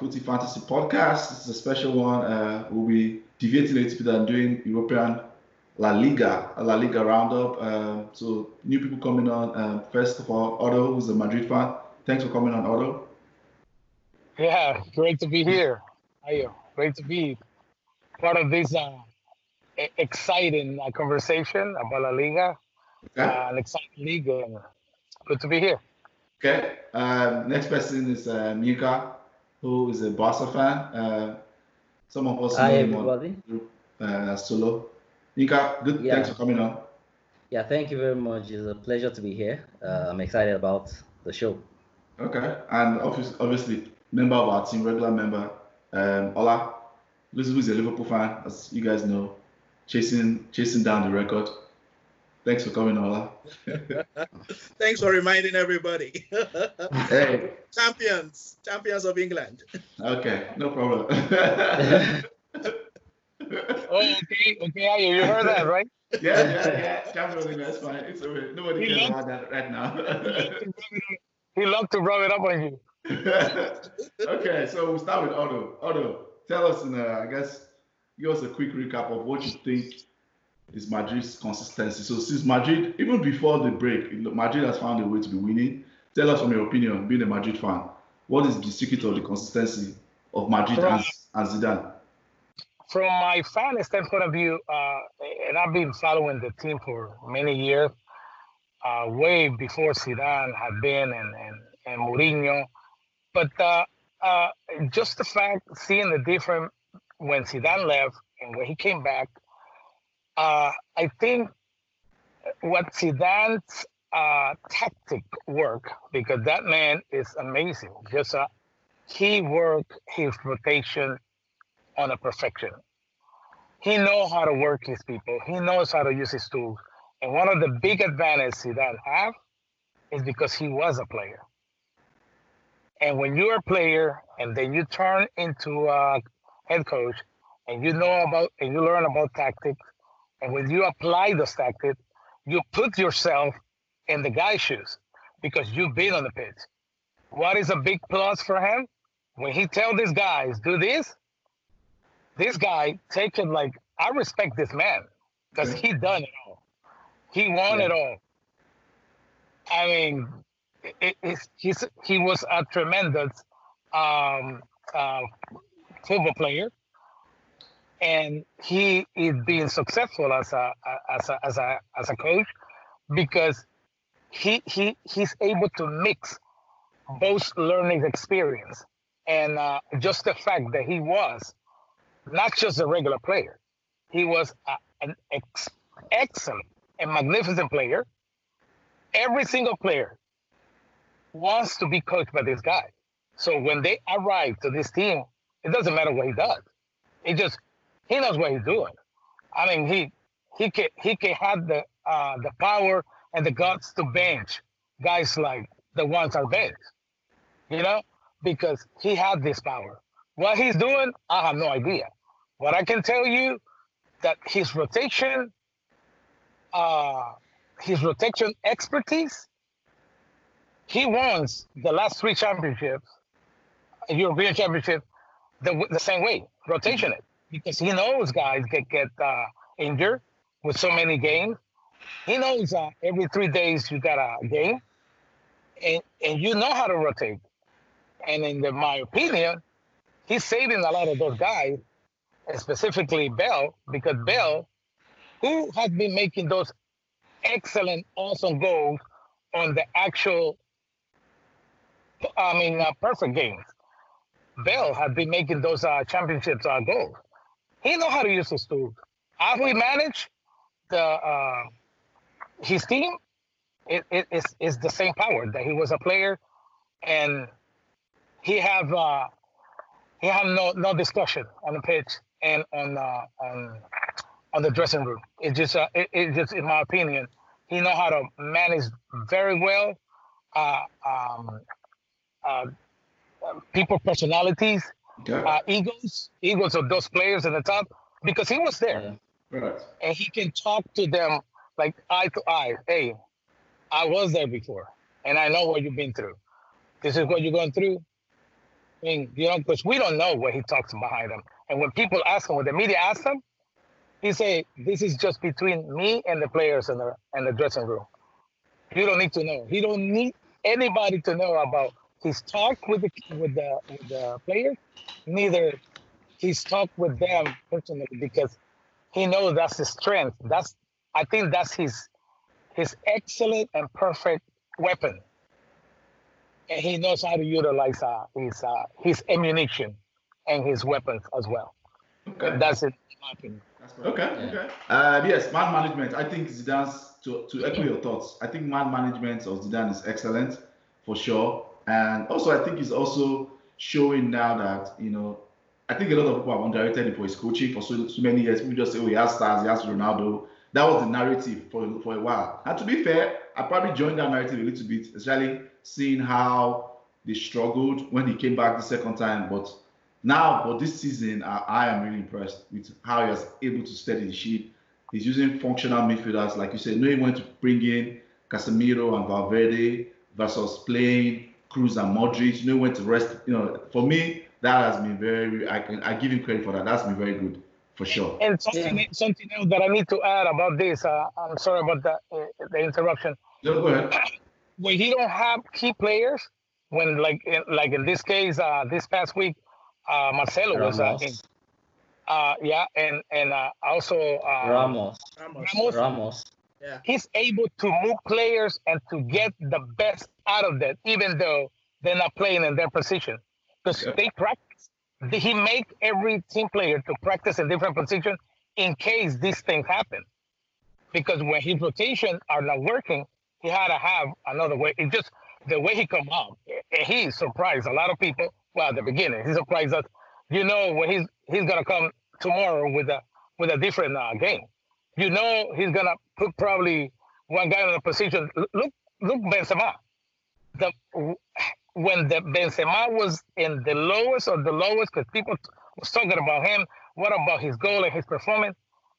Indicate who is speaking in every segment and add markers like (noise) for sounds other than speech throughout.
Speaker 1: Footy Fantasy Podcast. This is a special one. Uh, we'll be deviating a little bit and doing European La Liga, a La Liga roundup. Um, so new people coming on. Um, first of all, Otto, who's a Madrid fan. Thanks for coming on, Otto.
Speaker 2: Yeah, great to be here. How are you? Great to be part of this uh, exciting uh, conversation about La Liga, okay. uh, an exciting league. Good to be here.
Speaker 1: Okay. Uh, next person is uh, Yinka, who is a Barca fan. Uh, some of us
Speaker 3: Hi, everybody.
Speaker 1: uh, Solo. Yinka, good. Yeah. Thanks for coming on.
Speaker 3: Yeah, thank you very much. It's a pleasure to be here. Uh, I'm excited about the show.
Speaker 1: Okay, and obviously, obviously, member of our team, regular member, um, Ola. This is a Liverpool fan, as you guys know, chasing chasing down the record. Thanks for coming, Ola. (laughs)
Speaker 4: Thanks for reminding everybody. (laughs)
Speaker 1: hey.
Speaker 4: Champions, champions of England.
Speaker 1: Okay, no problem. (laughs)
Speaker 2: oh, okay, okay, you heard that, right?
Speaker 1: Yeah, yeah, yeah. Champions of England, that's fine. It's okay. Nobody he cares about that right now.
Speaker 2: he loved to rub it up on you.
Speaker 1: okay, so we'll start with Otto. Otto, tell us, in a, I guess, give us a quick recap of what you think is Madrid's consistency. So since Madrid, even before the break, Madrid has found a way to be winning. Tell us from your opinion, being a Madrid fan, what is the secret of the consistency of Madrid from, and, and Zidane?
Speaker 2: From my fan standpoint of view, uh, and I've been following the team for many years, uh, way before Zidane had been and, and, and Mourinho. But uh, uh just the fact, seeing the difference when Zidane left and when he came back, uh, I think what Zidane's uh, tactic work because that man is amazing. Just uh, he worked his rotation on a perfection. He knows how to work his people. He knows how to use his tools. And one of the big advantages Zidane have is because he was a player. And when you're a player and then you turn into a head coach and you know about and you learn about tactics and when you apply those tactics, you put yourself in the guy's shoes because you've been on the pitch. What is a big plus for him? When he tell these guys, do this, this guy take it like, I respect this man because he done it all. He won yeah. it all. I mean, it, he's, he was a tremendous um, uh, football player and he is being successful as a as a as a as a coach because he he he's able to mix both learning experience and uh, just the fact that he was not just a regular player, he was a, an ex- excellent and magnificent player. Every single player wants to be coached by this guy. So when they arrive to this team, it doesn't matter what he does. It just he knows what he's doing. I mean, he he can he can have the uh, the power and the guts to bench guys like the ones are bench, you know, because he had this power. What he's doing, I have no idea. What I can tell you that his rotation, uh, his rotation expertise, he wants the last three championships, European championship, the, the same way, rotation it because he knows guys get get uh, injured with so many games. He knows uh, every three days you got a game, and and you know how to rotate. And in the, my opinion, he's saving a lot of those guys, specifically Bale, because Bale, who has been making those excellent, awesome goals on the actual, I mean, uh, perfect games. Bale has been making those uh, championships uh, goals. He know how to use his tools. How we manage the uh, his team, it, it is is the same power that he was a player, and he have uh, he have no no discussion on the pitch and on uh, on on the dressing room. It just uh, it, it just in my opinion, he know how to manage very well uh, um, uh, people personalities yeah. uh, egos, egos of those players in the top, because he was there.
Speaker 1: Yeah. Right.
Speaker 2: And he can talk to them like eye to eye. Hey, I was there before, and I know what you've been through. This is what you're going through. I mean, you know, because we don't know what he talks behind him. And when people ask him, when the media ask him, he say, "This is just between me and the players in the in the dressing room. You don't need to know. He don't need anybody to know about his talk with the with the with the players. Neither he's talked with them personally because he knows that's his strength. That's I think that's his his excellent and perfect weapon. And he knows how to utilize uh, his uh, his ammunition and his weapons as well.
Speaker 1: Okay.
Speaker 2: That's it, in my opinion.
Speaker 1: Okay. Okay. Uh, yes, man management. I think Zidane's to to echo your thoughts. I think man management of Zidane is excellent for sure, and also I think he's also showing now that you know. I think a lot of people have underrated him for his coaching for so, so many years. People just say, "Oh, he has stars, he has Ronaldo." That was the narrative for for a while. And to be fair, I probably joined that narrative a little bit, especially seeing how they struggled when he came back the second time. But now, for this season, I, I am really impressed with how he was able to steady the ship. He's using functional midfielders, like you said, knowing when to bring in Casemiro and Valverde versus playing Kroos and Modric, you know, when to rest. You know, for me, that has been very. I can I give him credit for that. That's been very good for sure.
Speaker 2: And something,
Speaker 3: Yeah.
Speaker 2: something else that I need to add about this. Uh, I'm sorry about the uh, the interruption.
Speaker 1: No, go ahead. (clears throat)
Speaker 2: When he don't have key players, when like in, like in this case, uh, this past week, uh, Marcelo was uh, in, uh, yeah, and and uh, also uh,
Speaker 3: Ramos,
Speaker 4: Ramos.
Speaker 2: Ramos,
Speaker 3: Ramos.
Speaker 4: Yeah.
Speaker 2: he's able to move players and to get the best out of them, even though they're not playing in their position, because
Speaker 1: Yeah.
Speaker 2: they practice. He make every team player to practice in different position in case these things happen. Because when his rotation are not working, he had to have another way. It just the way he come out, and he surprised a lot of people. Well, at the beginning, he surprised us. You know, when he's he's gonna come tomorrow with a with a different uh, game. You know, he's gonna put probably one guy in a position. Look, look, Benzema. The when the Benzema was in the lowest of the lowest, because people was talking about him. What about his goal and his performance?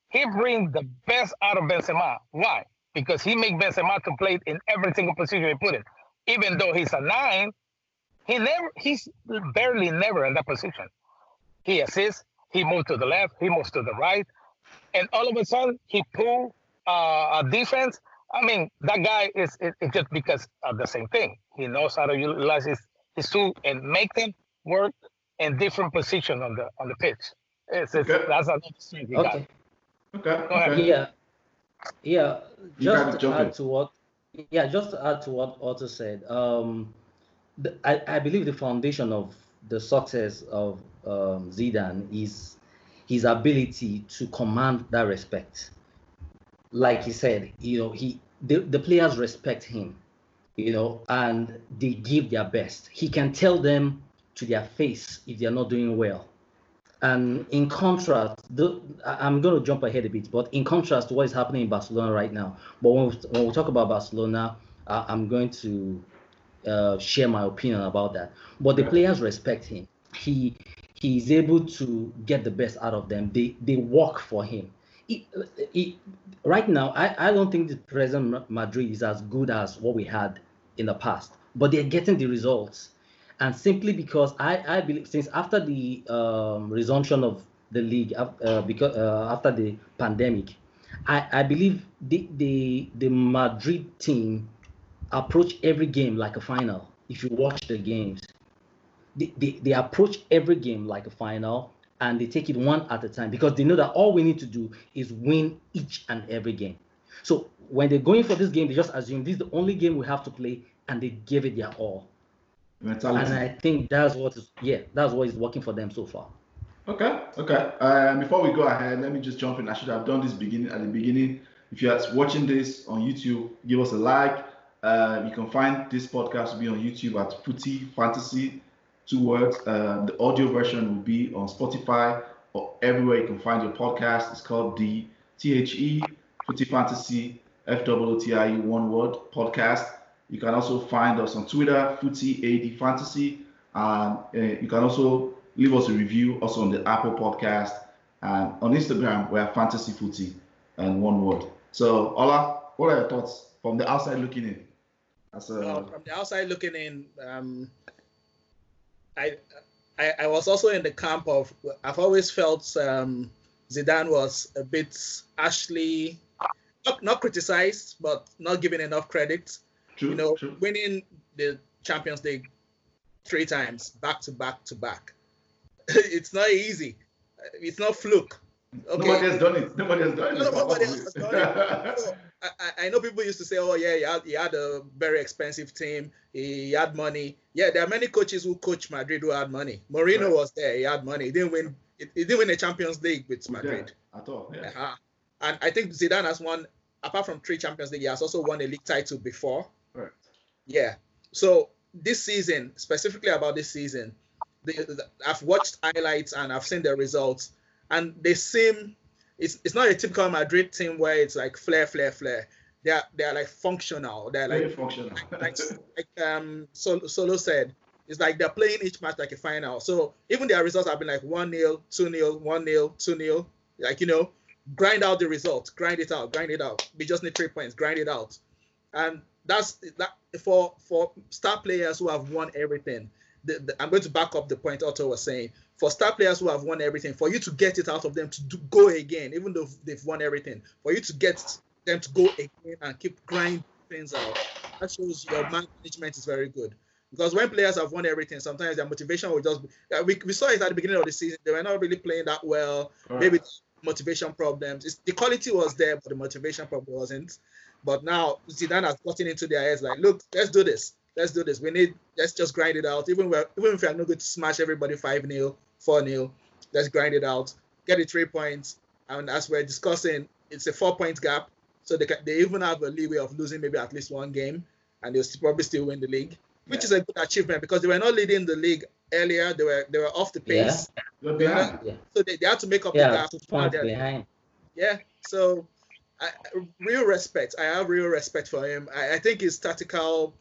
Speaker 2: He brings the best out of Benzema. Why? Because he make Benzema to play in every single position he put in. Even though he's a nine, he never he's barely never in that position. He assists, he moves to the left, he moves to the right, and all of a sudden he pull uh, a defense. I mean, that guy is it, it's just because of the same thing. He knows how to utilize his, his tool and make them work in different positions on the on the pitch. It's, it's,
Speaker 1: Okay.
Speaker 2: That's another thing he got.
Speaker 3: Okay.
Speaker 1: Okay.
Speaker 2: Go ahead.
Speaker 3: Yeah, yeah.
Speaker 1: You
Speaker 3: Just
Speaker 1: gotta jump
Speaker 3: add
Speaker 1: in.
Speaker 3: to what, yeah, just to add to what Otto said. Um, the, I, I believe the foundation of the success of um, Zidane is his ability to command that respect. Like he said, you know, he the, the players respect him, you know, and they give their best. He can tell them to their face if they are not doing well. And in contrast, the, I'm going to jump ahead a bit, but in contrast to what is happening in Barcelona right now, but when we, when we talk about Barcelona, uh, I'm going to uh, share my opinion about that. But the players respect him. He he is able to get the best out of them. They they work for him. Right now, I, I don't think the present Madrid is as good as what we had in the past, but they're getting the results and simply because I, I believe since after the um, resumption of the league uh, because uh, after the pandemic, I, I believe the, the the Madrid team approach every game like a final. If you watch the games, they, they, they approach every game like a final and they take it one at a time because they know that all we need to do is win each and every game. So when they're going for this game, they just assume this is the only game we have to play and they give it their all
Speaker 1: Mentality.
Speaker 3: and I think that's what is yeah, that's what is working for them so far.
Speaker 1: Okay, okay. Um, before we go ahead, let me just jump in. I should have done this beginning at the beginning. If you're watching this on YouTube, give us a like. Uh, you can find this podcast will be on YouTube at Footy Fantasy, two words. Uh, the audio version will be on Spotify or everywhere you can find your podcast. It's called the THE Footy Fantasy F O T I E one word podcast. You can also find us on Twitter, Footy AD Fantasy, and uh, you can also leave us a review also on the Apple Podcast and on Instagram we're Fantasy Footy and one word. So Ola, what are your thoughts from the outside looking in? As a
Speaker 4: Well, from the outside looking in, um, I I, I was also in the camp of I've always felt um, Zidane was a bit Ashley, not, not criticized, but not given enough credit.
Speaker 1: True,
Speaker 4: you know,
Speaker 1: true.
Speaker 4: winning the Champions League three times back to back to back. (laughs) it's not easy. It's not fluke. Okay.
Speaker 1: Nobody has done it. Nobody has done it.
Speaker 4: No, nobody has (laughs) done it. So, I, I- know people used to say, "Oh yeah, he had, he had a very expensive team. He had money." Yeah, there are many coaches who coach Madrid who had money. Mourinho
Speaker 1: Right.
Speaker 4: was there. He had money. He didn't win. He he didn't win a Champions League with
Speaker 1: Yeah,
Speaker 4: Madrid.
Speaker 1: at all. Yeah.
Speaker 4: Uh-huh. And I think Zidane has won, apart from three Champions League, he has also won a league title before.
Speaker 1: Correct.
Speaker 4: Yeah. So this season, specifically about this season, the, the- I've watched highlights and I've seen the results, and they seem it's it's not a typical Madrid team where it's like flair, flair, flair. They are they are like functional. They're
Speaker 1: Very
Speaker 4: like
Speaker 1: functional. (laughs)
Speaker 4: like, like um Sol- Solo said, it's like they're playing each match like a final. So even their results have been like 1 0, 2 0, 1 0, 2 0. Like, you know, grind out the results, grind it out, grind it out. We just need three points, grind it out. And that's that for for star players who have won everything. The, the- I'm going to back up the point Otto was saying. For star players who have won everything, for you to get it out of them to do, go again, even though they've won everything, for you to get them to go again and keep grinding things out, that shows your management is very good. Because when players have won everything, sometimes their motivation will just be. We, we saw it at the beginning of the season. They were not really playing that well.
Speaker 1: Correct.
Speaker 4: Maybe motivation problems. It's, the quality was there, but the motivation problem wasn't. But now Zidane has gotten into their heads like, look, let's do this. Let's do this. We need. Let's just grind it out. Even even if we are not going to smash everybody five 0 four 0 let's grind it out. Get the three points. And as we're discussing, it's a four point gap. So they can, they even have a leeway of losing maybe at least one game, and they'll probably still win the league, which
Speaker 1: Yeah.
Speaker 4: is a good achievement because they were not leading the league earlier. They were they were off the pace,
Speaker 1: You're behind.
Speaker 3: Yeah.
Speaker 4: so they, they had to make up the
Speaker 3: Yeah,
Speaker 4: gap.
Speaker 3: two
Speaker 4: Now
Speaker 3: points
Speaker 4: they're-
Speaker 3: behind.
Speaker 4: yeah. So, I, real respect. I have real respect for him. I, I think his tactical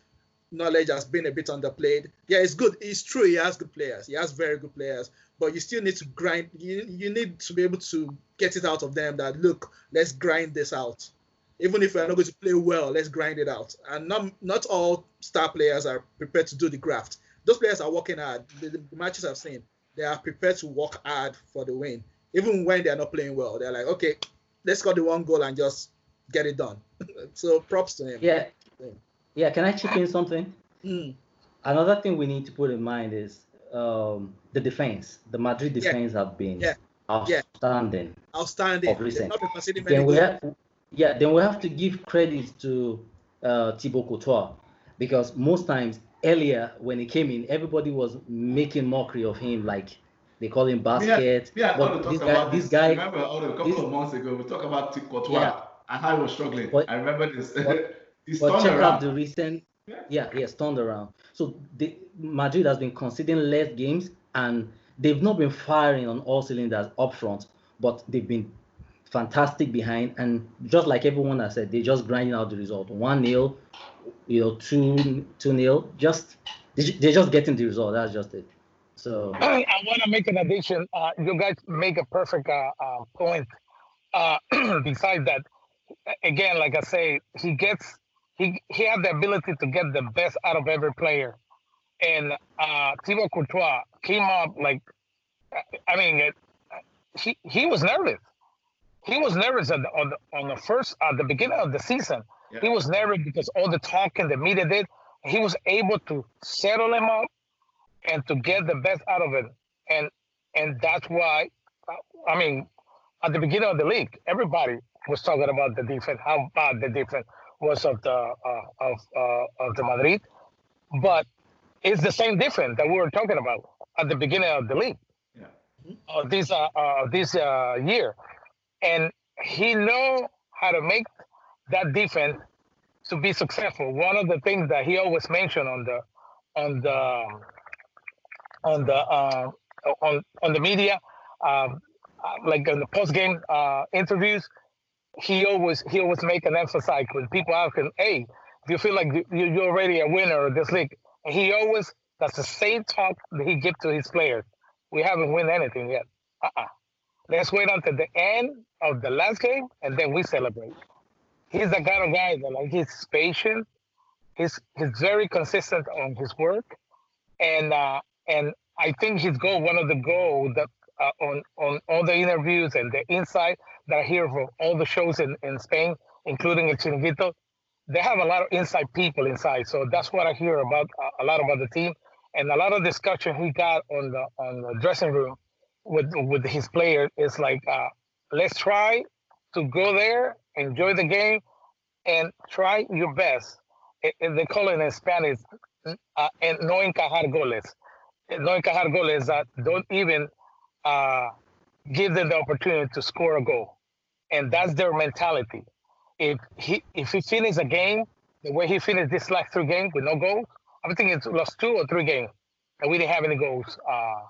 Speaker 4: knowledge has been a bit underplayed. Yeah, it's good. It's true. He has good players. He has very good players. But you still need to grind. You, you need to be able to get it out of them that look, let's grind this out. Even if we're not going to play well, let's grind it out. And not not all star players are prepared to do the graft. Those players are working hard. The, the matches I've seen, they are prepared to work hard for the win. Even when they're not playing well, they're like, okay, let's score the one goal and just get it done. (laughs) so props to him.
Speaker 3: Yeah. Yeah, can I chip in something?
Speaker 4: Mm,
Speaker 3: Another thing we need to put in mind is um, the defense. The Madrid
Speaker 4: Yeah.
Speaker 3: defense have been
Speaker 4: Yeah. Yeah.
Speaker 3: outstanding.
Speaker 4: outstanding.
Speaker 3: Of recent.
Speaker 4: not been conceding many
Speaker 3: Then we have, yeah, then we have to give credit to uh, Thibaut Courtois because most times earlier when he came in, everybody was making mockery of him, like they call him basket.
Speaker 1: Yeah, I
Speaker 3: but
Speaker 1: want to
Speaker 3: this
Speaker 1: talk
Speaker 3: guy,
Speaker 1: about
Speaker 3: this
Speaker 1: this.
Speaker 3: guy,
Speaker 1: remember, a couple
Speaker 3: this-
Speaker 1: of months ago, we talked about Tim Courtois
Speaker 3: Yeah.
Speaker 1: and how he was struggling.
Speaker 3: But-
Speaker 1: I remember this.
Speaker 3: but- (laughs)
Speaker 1: He's
Speaker 3: but
Speaker 1: turned
Speaker 3: check
Speaker 1: around.
Speaker 3: out the recent,
Speaker 1: Yeah.
Speaker 3: yeah, yes, turned around. So the, Madrid has been conceding less games and they've not been firing on all cylinders up front, but they've been fantastic behind. And just like everyone has said, they're just grinding out the result. One nil, you know, two two nil. Just they- they're just getting the result. That's just it. So (clears throat)
Speaker 2: I want to make an addition. Uh, you guys make a perfect uh, uh, point. Uh, (clears throat) besides that, again, like I say, he gets he he had the ability to get the best out of every player, and uh, Thibaut Courtois came up like, I mean, it, he he was nervous. He was nervous at the, on the on the first at the beginning of the season.
Speaker 1: Yeah.
Speaker 2: He was nervous because all the talk talking the media did. He was able to settle him up and to get the best out of it. And and that's why, I mean, at the beginning of the league, everybody was talking about the defense, how bad the defense was of the uh, of uh, of the Madrid, but it's the same defense that we were talking about at the beginning of the league
Speaker 1: Yeah.
Speaker 2: of this uh, uh this uh, year, and he know how to make that defense to be successful. One of the things that he always mentioned on the on the on the uh, on on the media, um, uh, like in the post game uh, interviews, he always he always make an emphasize when people ask him, "Hey, do you feel like you- you're already a winner of this league?" And he always that's the same talk that he gives to his players. We haven't won anything yet. Uh-uh. Let's wait until the end of the last game and then we celebrate. He's the kind of guy that like he's patient. He's he's very consistent on his work, and uh, and I think his goal, one of the goals that uh, on on all the interviews and the insight that I hear from all the shows in, in Spain, including El Chiringuito, they have a lot of inside people inside. So that's what I hear about uh, a lot about the team and a lot of discussion he got on the on the dressing room with with his player is like, uh, let's try to go there, enjoy the game, and try your best. And they call it in Spanish, uh, and no encajar goles. No encajar goles that don't even uh, give them the opportunity to score a goal, and that's their mentality. If he if he finishes a game the way he finished this last three games with no goals, I think it's lost two or three games, and we didn't have any goals uh,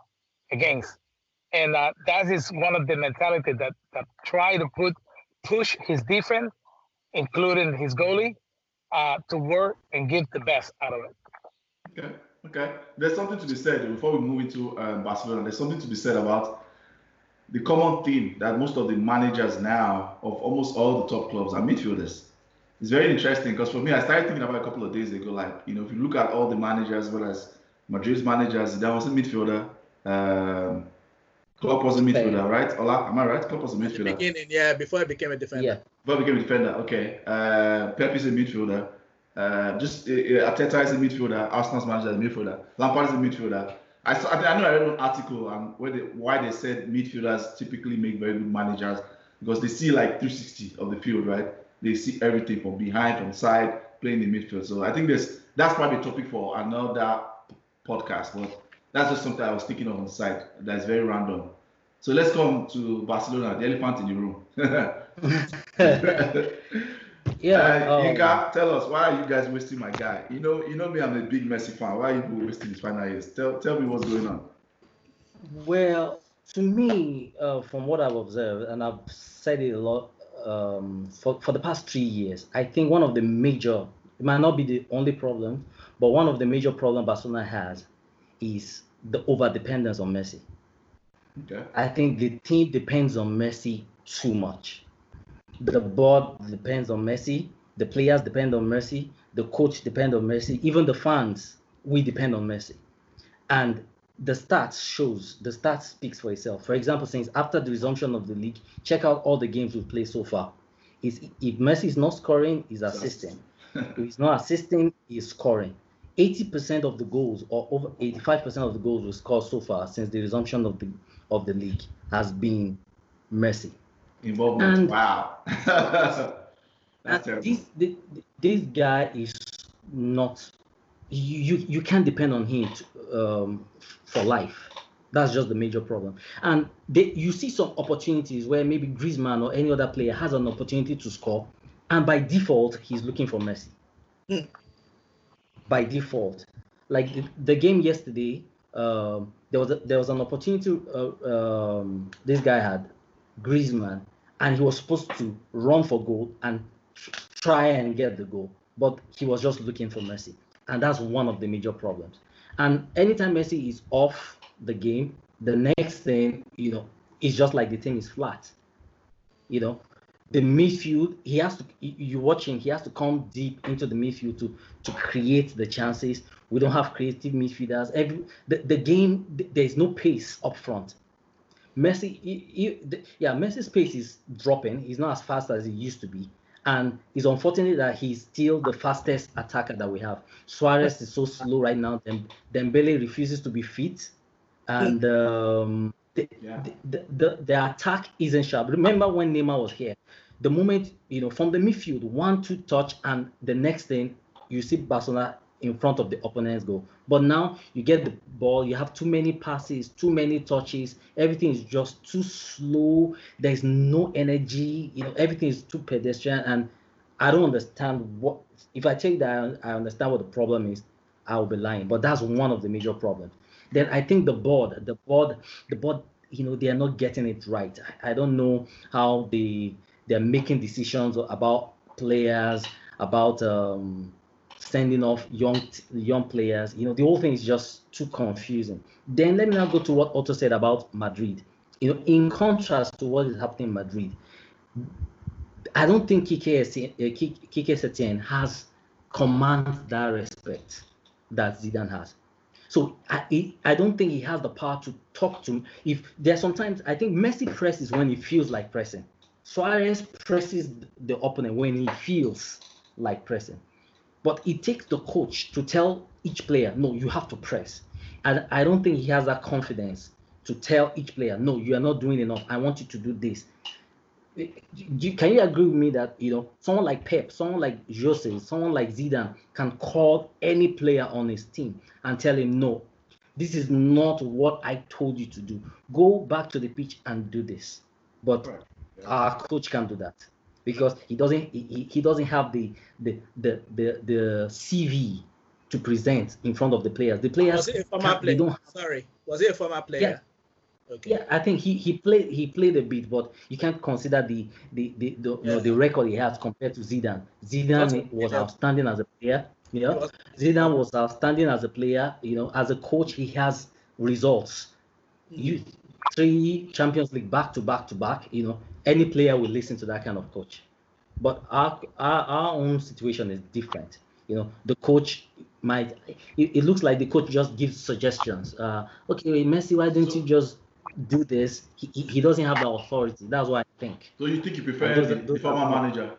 Speaker 2: against. And uh, that is one of the mentality that that try to put push his defense, including his goalie, uh, to work and give the best out of it.
Speaker 1: Okay, okay. There's something to be said before we move into um, Barcelona. There's something to be said about the common theme that most of the managers now of almost all the top clubs are midfielders. It's very interesting because for me, I started thinking about a couple of days ago. Like, you know, if you look at all the managers, as well as Madrid's managers, there was a midfielder. Um, Klopp was a midfielder, right? Ola, am I right? Klopp was a midfielder.
Speaker 4: beginning, yeah, before I became a defender.
Speaker 3: Yeah.
Speaker 1: Before I became a defender, okay. Uh, Pep is a midfielder. Uh, just uh, uh, Arteta is a midfielder. Arsenal's manager is a midfielder. Lampard is a midfielder. I saw. I, know I read an article and where they, why they said midfielders typically make very good managers because they see like 360 of the field, right? They see everything from behind, from side, playing in midfield. So I think this that's probably a topic for another podcast, but that's just something I was thinking of on the side that's very random. So let's come to Barcelona, the elephant in the room. (laughs) (laughs)
Speaker 3: Yeah.
Speaker 1: uh,
Speaker 3: um,
Speaker 1: tell us why are you guys wasting my guy? You know, you know me, I'm a big Messi fan. Why are you wasting his final years? Tell tell me what's going on.
Speaker 3: Well, to me, uh, from what I've observed, and I've said it a lot um, for, for the past three years, I think one of the major, it might not be the only problem, but one of the major problems Barcelona has is the over dependence on Messi.
Speaker 1: Okay.
Speaker 3: I think the team depends on Messi too much. The board depends on Messi. The players depend on Messi. The coach depend on Messi. Even the fans, we depend on Messi. And the stats shows, the stats speaks for itself. For example, since after the resumption of the league, check out all the games we've played so far. Is if Messi is not scoring, he's assisting. (laughs) if he's not assisting, he's scoring. 80% of the goals, or over 85% of the goals we scored so far since the resumption of the of the league has been Messi.
Speaker 1: Involvement.
Speaker 3: And-
Speaker 1: wow. (laughs) That's terrible.
Speaker 3: this thi- this guy is not you you, you can't depend on him to, um, for life. That's just the major problem. And they, you see some opportunities where maybe Griezmann or any other player has an opportunity to score, and by default he's looking for Messi.
Speaker 4: Hmm.
Speaker 3: By default, like the, the game yesterday, um, there was a, there was an opportunity. Uh, um, this guy had Griezmann, and he was supposed to run for goal and try and get the goal, but he was just looking for Messi, and that's one of the major problems. And anytime Messi is off the game, the next thing you know, it's just like the thing is flat. You know, the midfield he has to. You you watch him, he has to come deep into the midfield to to create the chances. We don't have creative midfielders. Every the, the game there is no pace up front. Messi, he, he, the, yeah, Messi's pace is dropping. He's not as fast as he used to be, and it's unfortunate that he's still the fastest attacker that we have. Suarez is so slow right now. Dem, Dembele refuses to be fit, and um, the,
Speaker 1: Yeah.
Speaker 3: the, the the attack isn't sharp. Remember when Neymar was here? The moment you know from the midfield, one two touch, and the next thing you see Barcelona in front of the opponent's goal. But now you get the ball, you have too many passes, too many touches. Everything is just too slow. There's no energy. You know, everything is too pedestrian, and I don't understand what. If I take that, I understand what the problem is. I will be lying. But that's one of the major problems. Then I think the board, the board, the board, you know, they are not getting it right. I I don't know how they they're making decisions about players, about um, sending off young young players. You know, the whole thing is just too confusing. Then let me now go to what Otto said about Madrid. You know, in contrast to what is happening in Madrid, I don't think Quique uh, Quique Setien has command that respect that Zidane has. So I I don't think he has the power to talk to. If there there's sometimes I think Messi presses when he feels like pressing. Suarez presses the opponent when he feels like pressing. But it takes the coach to tell each player, no, you have to press. And I don't think he has that confidence to tell each player, no, you are not doing enough. I want you to do this. Eh, can you agree with me that you know someone like Pep, someone like Jose, someone like Zidane can call any player on his team and tell him, no, this is not what I told you to do. Go back to the pitch and do this. But right. yeah. our coach can't do that because he doesn't he, he doesn't have the the the the, the CV to present in front of the players. The players
Speaker 4: was it a former player? Don't have, Sorry, was it a former player?
Speaker 3: Yeah. Okay. Yeah, I think he, he played he played a bit, but you can't consider the the the, the yeah. you know, the record he has compared to Zidane. Zidane was outstanding as a player. You know, Zidane was outstanding as a player. You know, as a coach, he has results. You three Champions League back to back to back. You know, any player will listen to that kind of coach. But our our, our own situation is different. You know, the coach might. It, it looks like the coach just gives suggestions. Uh, okay, Messi, why don't you just do this. He, he, doesn't have the authority. That's what I think.
Speaker 1: So you think you prefer the, the former manager?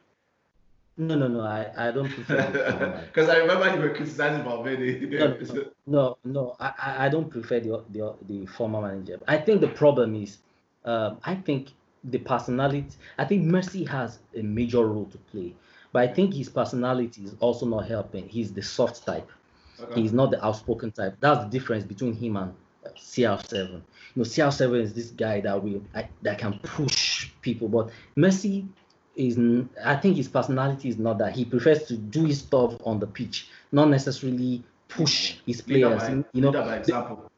Speaker 3: No, no, no. I, I don't
Speaker 1: prefer. Because (laughs) I remember you were criticizing Valverde.
Speaker 3: no, no, no, no. I, I don't prefer the, the the former manager. I think the problem is, um, I think the personality. I think Messi has a major role to play, but I think his personality is also not helping. He's the soft type. Okay. He's not the outspoken type. That's the difference between him and uh, CR7. You know, CR7 is this guy that will that can push people, but Messi is I think his personality is not that. He prefers to do his stuff on the pitch, not necessarily push his players. By, you know,
Speaker 1: by example.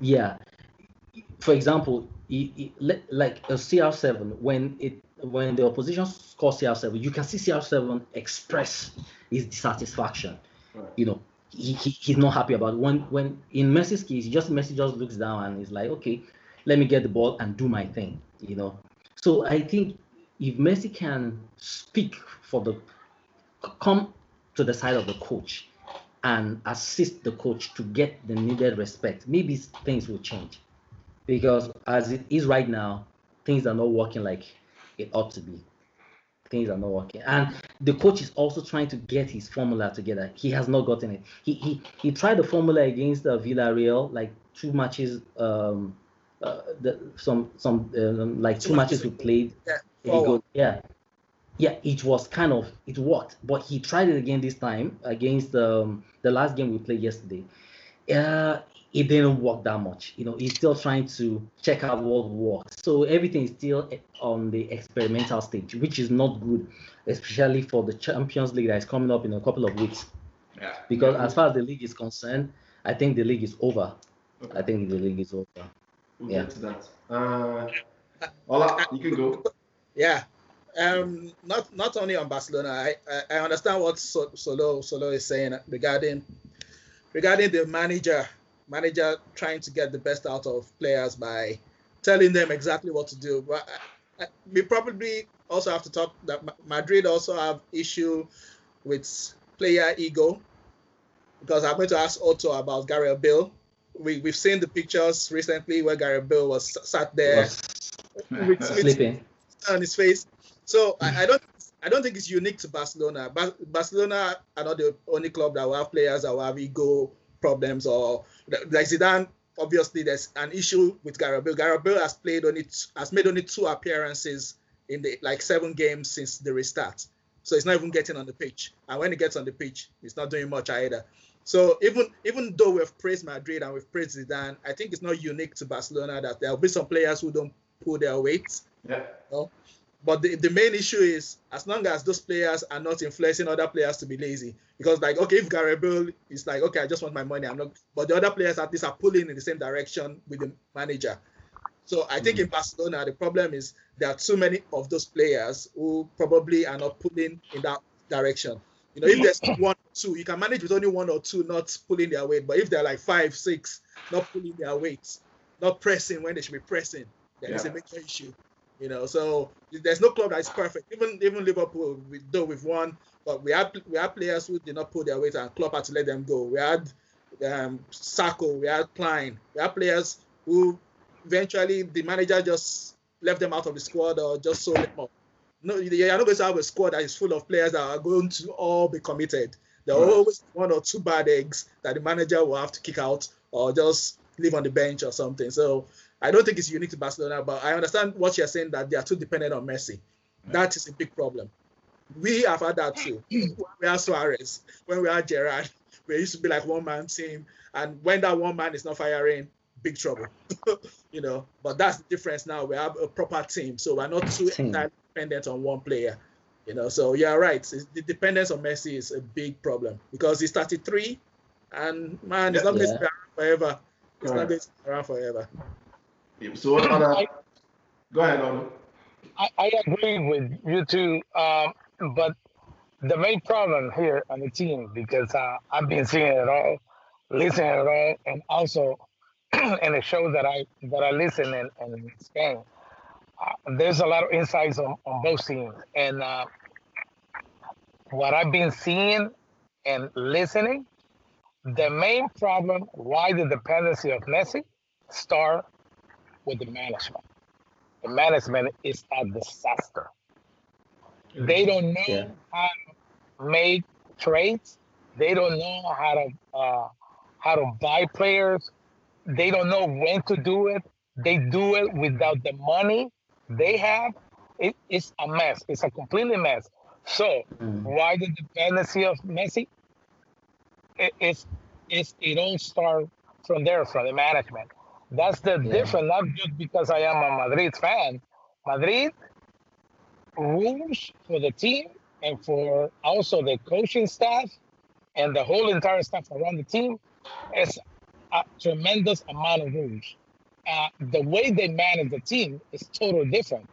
Speaker 3: Yeah. For example, like a CR7 when it when the opposition scores CR7, you can see CR7 express his dissatisfaction. Right. You know, he, he, he's not happy about it. when when in Messi's case, just Messi just looks down and he's like, okay, let me get the ball and do my thing, you know. So I think if Messi can speak for the come to the side of the coach and assist the coach to get the needed respect, maybe things will change. Because as it is right now, things are not working like it ought to be things are not working. And the coach is also trying to get his formula together. He has not gotten it. He he he tried the formula against uh, Villarreal, like two matches, um, uh, the, some some um, like two, two matches, we played. Yeah. Go, yeah. Yeah, it was kind of it worked, but he tried it again this time against um, the last game we played yesterday. Uh, it didn't work that much. You know, he's still trying to check out what works. So everything is still on the experimental stage, which is not good, especially for the Champions League that is coming up in a couple of weeks. Yeah. Because as far as the league is concerned, I think the league is over. Okay. I think the league is over.
Speaker 1: We'll yeah. get to that. Uh, Ola, you can go.
Speaker 4: Yeah. Um, not not only on Barcelona, I, I, I understand what Solo Solo is saying regarding regarding the manager manager trying to get the best out of players by telling them exactly what to do. But we probably also have to talk that Madrid also have issue with player ego because I'm going to ask Otto about Gareth Bale. We we've seen the pictures recently where Gareth Bale was sat there
Speaker 3: with sleeping
Speaker 4: on his face. So I, I, don't I don't think it's unique to Barcelona. Barcelona are not the only club that will have players that will have ego problems or like Zidane. Obviously, there's an issue with. Gareth Bale has played only has made only two appearances in the like seven games since the restart. So he's not even getting on the pitch. And when he gets on the pitch, he's not doing much either. So even even though we've praised Madrid and we've praised Zidane, I think it's not unique to Barcelona that there will be some players who don't pull their weight.
Speaker 1: Yeah. You
Speaker 4: know? But the, the main issue is as long as those players are not influencing other players to be lazy. Because like okay, if Gareth Bale is like, okay, I just want my money, I'm not but the other players at least are pulling in the same direction with the manager. So I think mm. in Barcelona the problem is there are too many of those players who probably are not pulling in that direction. You know, if there's one or two, you can manage with only one or two not pulling their weight. But if they're like five, six, not pulling their weights, not pressing when they should be pressing, then yeah. it's a major issue. You know, so there's no club that is perfect. Even even Liverpool, we, though we've won, but we had we had players who did not pull their weight and Klopp had to let them go. We had um, Sakho, we had Clyne, we had players who eventually the manager just left them out of the squad or just sold them off. No, you're not going to have a squad that is full of players that are going to all be committed. There are always one or two bad eggs that the manager will have to kick out or just leave on the bench or something. So I don't think it's unique to Barcelona, but I understand what you're saying that they are too dependent on Messi. That is a big problem. We have had that too. (clears throat) when we had Suarez, when we had Gerrard, we used to be like one man team, and when that one man is not firing, big trouble. (laughs) you know, but that's the difference now. We have a proper team, so we're not too dependent on one player. You know, so yeah, right. It's, the dependence on Messi is a big problem because he's 33, and man, it's not going to be around forever. It's not going to be around forever.
Speaker 1: So what other? Go ahead, Otto.
Speaker 2: I, I agree with you two, um, but the main problem here on the team because uh, I've been seeing it all, listening it all, and also (clears throat) in the shows that I that I listen and in Spain. Uh, there's a lot of insights on, on both teams, and uh, what I've been seeing and listening, the main problem why the dependency of Messi start with the management. The management is a disaster. They don't know yeah. how to make trades. They don't know how to uh, how to buy players. They don't know when to do it. They do it without the money they have. It, it's a mess. It's a completely mess. So mm. why the dependency of Messi? It, it's it's it all starts from there, from the management. That's the yeah. difference, not just because I am a Madrid fan. Madrid rules for the team and for also the coaching staff and the whole entire staff around the team is a tremendous amount of rules. Uh, the way they manage the team is totally different.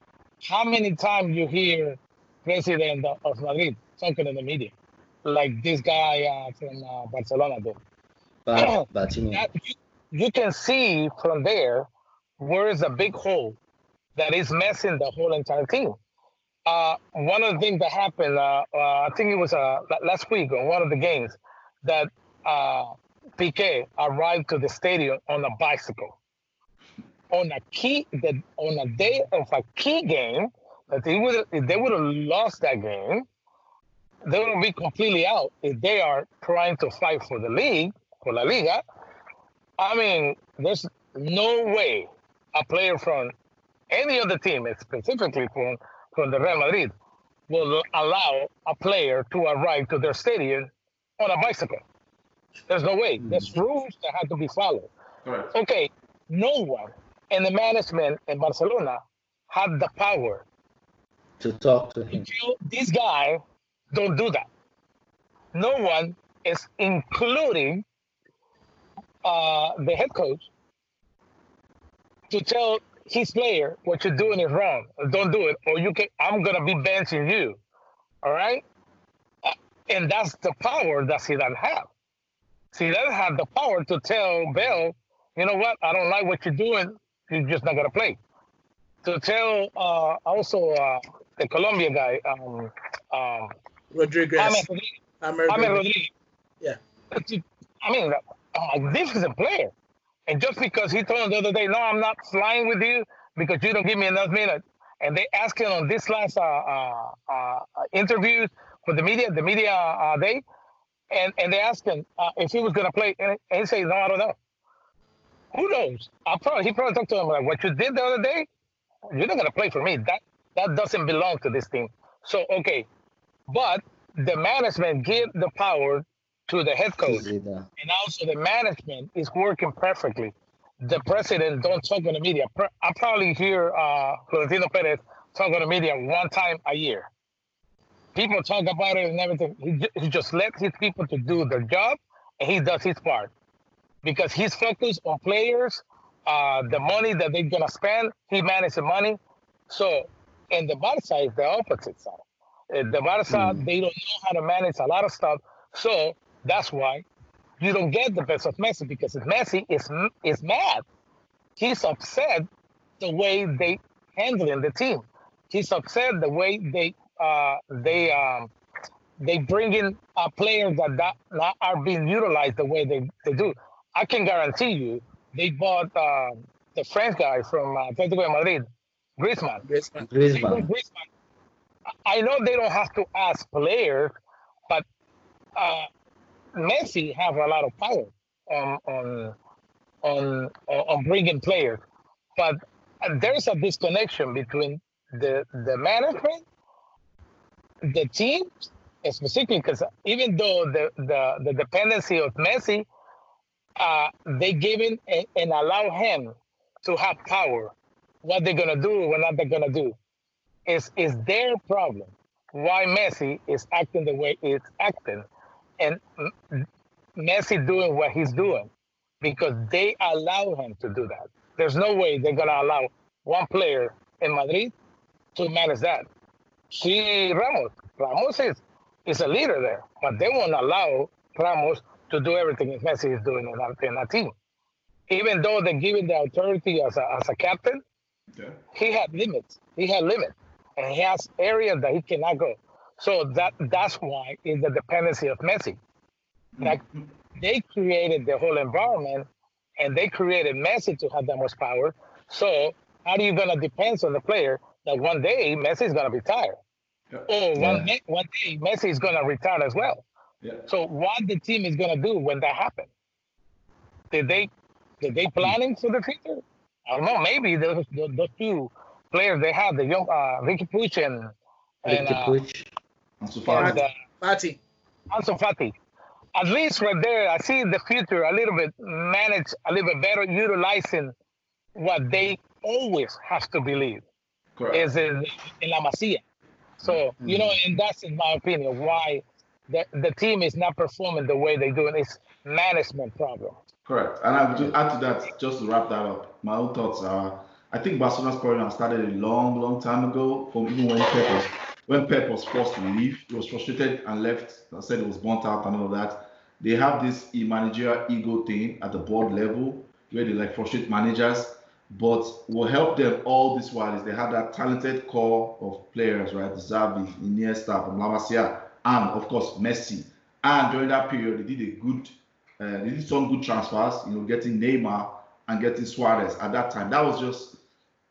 Speaker 2: How many times you hear president of Madrid talking in the media, like this guy uh, from uh, Barcelona did?
Speaker 3: But, but you,
Speaker 2: you can see from there where is a big hole that is messing the whole entire team. Uh, one of the things that happened, uh, uh, I think it was uh, last week on one of the games, that uh, Piqué arrived to the stadium on a bicycle. On a key, that on a day of a key game, that they would if they would have lost that game, they would be completely out. If they are trying to fight for the league, for La Liga, I mean, there's no way a player from any other team, specifically from, from the Real Madrid, will allow a player to arrive to their stadium on a bicycle. There's no way. Hmm. There's rules that have to be followed. Right. Okay, no one in the management in Barcelona had the power
Speaker 3: to talk to him.
Speaker 2: This guy don't do that. No one is including uh, the head coach to tell his player what you're doing is wrong. Don't do it, or you can. I'm gonna be benching you. All right, uh, and that's the power that Zidane have. Zidane have the power to tell Bale, you know what? I don't like what you're doing. You're just not gonna play. To tell uh, also uh, the Colombia guy, um, um,
Speaker 4: Rodriguez.
Speaker 2: Rodriguez. Rodriguez.
Speaker 4: Yeah.
Speaker 2: I mean, a player. And just because he told him the other day, no, I'm not flying with you because you don't give me enough minutes. And they asked him on this last uh, uh, uh, interview for the media, the media uh, day, and, and they asked him uh, if he was going to play. And he said, no, I don't know. Who knows? I probably, he probably talked to him like, what you did the other day, you're not going to play for me. That, that doesn't belong to this team. So, okay. But the management give the power to the head coach and also the management is working perfectly. The president don't talk on the media. I probably hear uh, Florentino Perez talk on the media one time a year. People talk about it and everything. He, he just let his people to do their job and he does his part because he's focused on players, uh, the money that they're gonna spend. He manages the money. So, in the Barca is the opposite side. The Barca mm. they don't know how to manage a lot of stuff. So that's why you don't get the best of Messi because Messi is is mad. He's upset the way they handling the team. He's upset the way they uh, they um, they bring in uh, players that, that not are being utilized the way they, they do. I can guarantee you, they bought uh, the French guy from uh, Atletico de Madrid, Griezmann.
Speaker 4: Griezmann.
Speaker 3: Griezmann.
Speaker 2: Griezmann. I know they don't have to ask players, but uh, Messi have a lot of power on on on on bringing players, but there's a disconnection between the the management, the team, specifically because even though the, the the dependency of Messi, uh, they give him and, and allow him to have power. What they're gonna do, what not they're gonna do, is is their problem. Why Messi is acting the way it's acting, and Messi doing what he's doing, because they allow him to do that. There's no way they're gonna allow one player in Madrid to manage that. See Ramos. Ramos is, is a leader there, but they won't allow Ramos to do everything Messi is doing in that, in that team. Even though they're giving the authority as a, as a captain,
Speaker 1: Okay.
Speaker 2: he had limits. He had limits, and he has areas that he cannot go. So that that's why is the dependency of Messi. Like they created the whole environment, and they created Messi to have that much power. So how are you gonna depend on the player that one day Messi is gonna be tired,
Speaker 1: Yeah.
Speaker 2: or one
Speaker 3: Yeah.
Speaker 2: day, one day Messi is gonna retire as well?
Speaker 1: Yeah.
Speaker 2: So what the team is gonna do when that happens? Did they did they planning for the future? I don't know. Maybe those those, those two players they have, the young uh, Riqui Puig and and
Speaker 3: Riqui
Speaker 2: uh,
Speaker 3: Puig.
Speaker 1: And
Speaker 2: and uh,
Speaker 4: Party.
Speaker 2: Ansu Fati. At least right there, I see the future a little bit manage a little bit better, utilizing what they always have to believe
Speaker 1: correct.
Speaker 2: is in, in La Masia. So, you know, and that's in my opinion why the, the team is not performing the way they do. And it's management problem.
Speaker 1: Correct. And I would just add to that, just to wrap that up, my own thoughts are I think Barcelona's problem started a long, long time ago, from even when Pep was when Pep was forced to leave. He was frustrated and left. I said it was burnt out and all that. They have this managerial ego thing at the board level where they like frustrate managers. But what helped them all this while is they had that talented core of players, right? Xavi, Iniesta, from La Masia, and of course Messi. And during that period, they did a good uh, they did some good transfers, you know, getting Neymar and getting Suarez at that time. That was just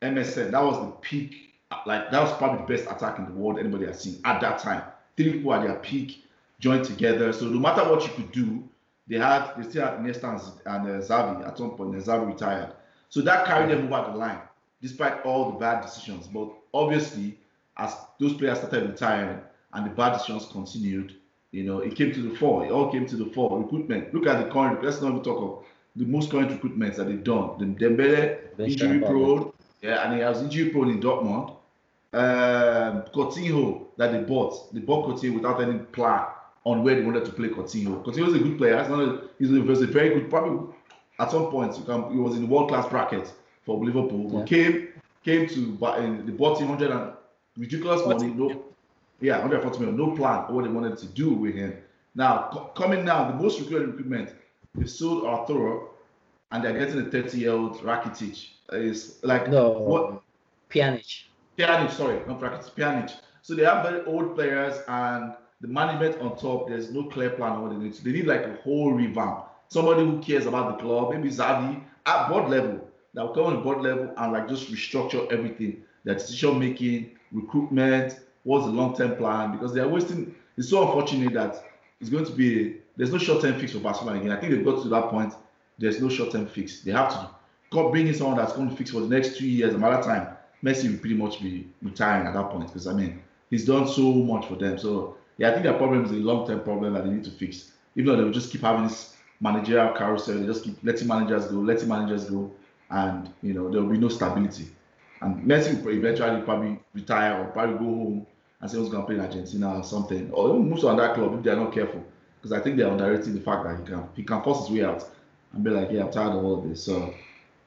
Speaker 1: MSN. That was the peak. Like that was probably the best attack in the world anybody has seen at that time. Three people at their peak joined together. So no matter what you could do, they had they still had Iniesta and, and uh, Xavi at some point. And Xavi retired, so that carried them over the line, despite all the bad decisions. But obviously, as those players started retiring and the bad decisions continued, you know, it came to the fore. It all came to the fore. Recruitment. Look at the current. Let's not even talk of the most current recruitments that they've done. The Dembele injury prone. Yeah, and he has injury prone in Dortmund. Um, Coutinho that they bought. They bought Coutinho without any plan on where they wanted to play Coutinho. Coutinho is a good player. He's not a, he's a, he was a very good. Probably at some point you can, he was in the world class bracket for Liverpool.
Speaker 3: Yeah.
Speaker 1: But came came to but they bought him 100 and ridiculous money. No, yeah, 140 million. No plan what they wanted to do with him. Now co- coming now, the most recruited recruitment they sold Arturo, and they're getting a 30 year old Rakitic. Is like
Speaker 3: No,
Speaker 1: what
Speaker 3: Pjanic.
Speaker 1: Pjanic, sorry, not Rakitic, Pjanic. So they have very old players and the management on top. There's no clear plan on what they need. They need like a whole revamp. Somebody who cares about the club, maybe Xavi at board level that will come on board level and like just restructure everything. Their decision making, recruitment, what's the long term plan? Because they are wasting. It's so unfortunate that it's going to be there's no short term fix for Barcelona again. I think they've got to that point. There's no short term fix. They have to go bring in someone that's going to fix for the next two years. Another time, Messi will pretty much be retiring at that point because I mean he's done so much for them. So yeah, I think their problem is a long term problem that they need to fix. Even though they will just keep having this managerial carousel, they just keep letting managers go, letting managers go, and you know there will be no stability. And Messi will eventually probably retire or probably go home and say he's going to play in Argentina or something, or move to another club if they are not careful. Because I think they are underrating the fact that he can he can force his way out and be like, yeah, I'm tired of all of this. So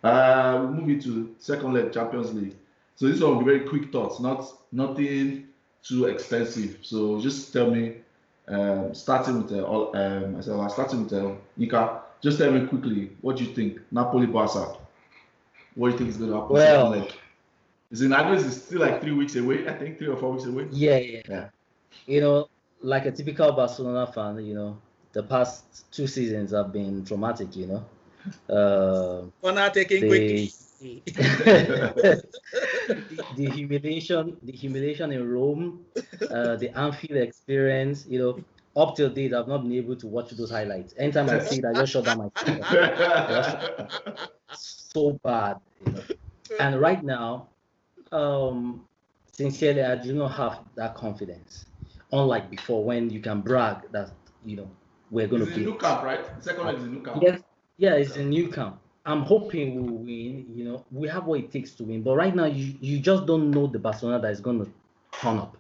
Speaker 1: uh, we move into second leg Champions League. So these are will very quick thoughts, not nothing too extensive. So just tell me, um, starting with the all- um, I said, well, starting with the Yinka. Just tell me quickly, what do you think? Napoli Barca. What do you think is going to happen?
Speaker 3: Well-
Speaker 1: second leg? Is it? I know it's still like three weeks away. I think three or four weeks away.
Speaker 3: Yeah, yeah.
Speaker 1: Yeah.
Speaker 3: You know, like a typical Barcelona fan, you know, the past two seasons have been traumatic. You know, (laughs) uh,
Speaker 4: For now, taking
Speaker 3: the,
Speaker 4: quick.
Speaker 3: The, the humiliation, the humiliation in Rome, uh, the Anfield experience. You know, up till date, I've not been able to watch those highlights. Anytime I see it, I just shut down my so bad. You know? And right now, um, sincerely, I do not have that confidence. Unlike before, when you can brag that you know we're going
Speaker 1: It's
Speaker 3: to
Speaker 1: in
Speaker 3: be.
Speaker 1: Nou Camp, right? Second leg is a Nou Camp.
Speaker 3: Yes, yeah, it's a Nou Camp. I'm hoping we'll win. You know, we have what it takes to win. But right now, you, you just don't know the Barcelona that is going to turn up.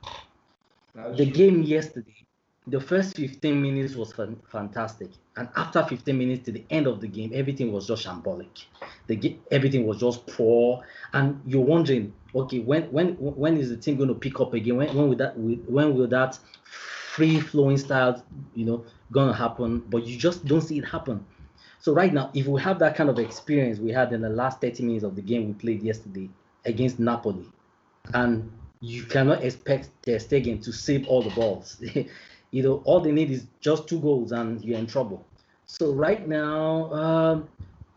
Speaker 1: That's
Speaker 3: The
Speaker 1: true.
Speaker 3: game yesterday, the first 15 minutes was fan- fantastic, and after 15 minutes to the end of the game, everything was just shambolic. The ga- everything was just poor, and you're wondering, okay, when when when is the team going to pick up again? When when will that when will that free flowing style, you know, gonna happen? But you just don't see it happen. So right now, if we have that kind of experience we had in the last 30 minutes of the game we played yesterday against Napoli, and you cannot expect Ter Stegen to save all the balls. (laughs) you know, all they need is just two goals and you're in trouble. So right now, um,